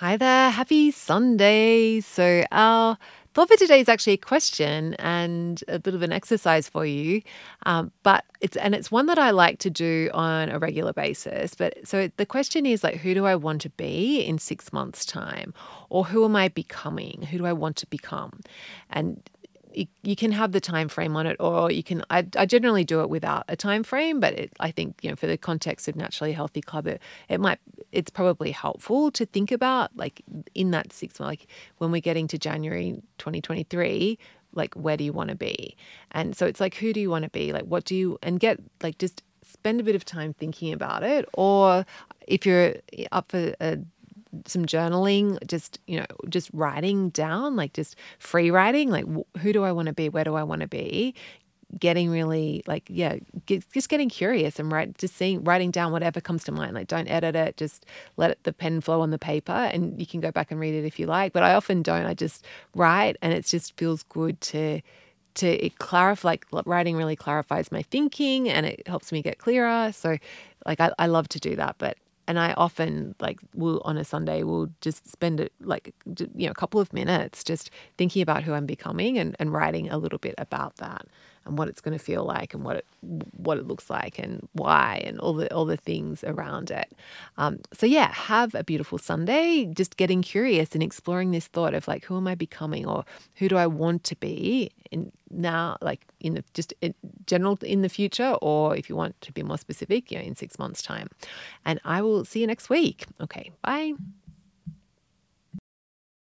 Hi there, happy Sunday. So, our thought for today is actually a question and a bit of an exercise for you. Um, but it's and it's one that I like to do on a regular basis. But so the question is like, who do I want to be in six months' time, or who am I becoming? Who do I want to become? And you, can have the time frame on it or you can I, I generally do it without a time frame but it, i think you know for the context of naturally healthy club it, it might it's probably helpful to think about like in that six month like when we're getting to january 2023 like where do you want to be and so it's like who do you want to be like what do you and get like just spend a bit of time thinking about it or if you're up for a some journaling, just, you know, just writing down, like just free writing, like who do I want to be? Where do I want to be? Getting really like, yeah, get, just getting curious and write, just seeing, writing down whatever comes to mind. Like, don't edit it, just let it, the pen flow on the paper and you can go back and read it if you like. But I often don't. I just write and it just feels good to, to it clarify like writing really clarifies my thinking and it helps me get clearer so like I, I love to do that but and I often like will on a Sunday will just spend it like you know a couple of minutes just thinking about who I'm becoming and, and writing a little bit about that and what it's going to feel like and what it what it looks like and why and all the all the things around it. Um, so yeah, have a beautiful Sunday. Just getting curious and exploring this thought of like who am I becoming or who do I want to be in now, like in the just in general in the future, or if you want to be more specific, you know, in six months' time. And I will see you next week. Okay, bye.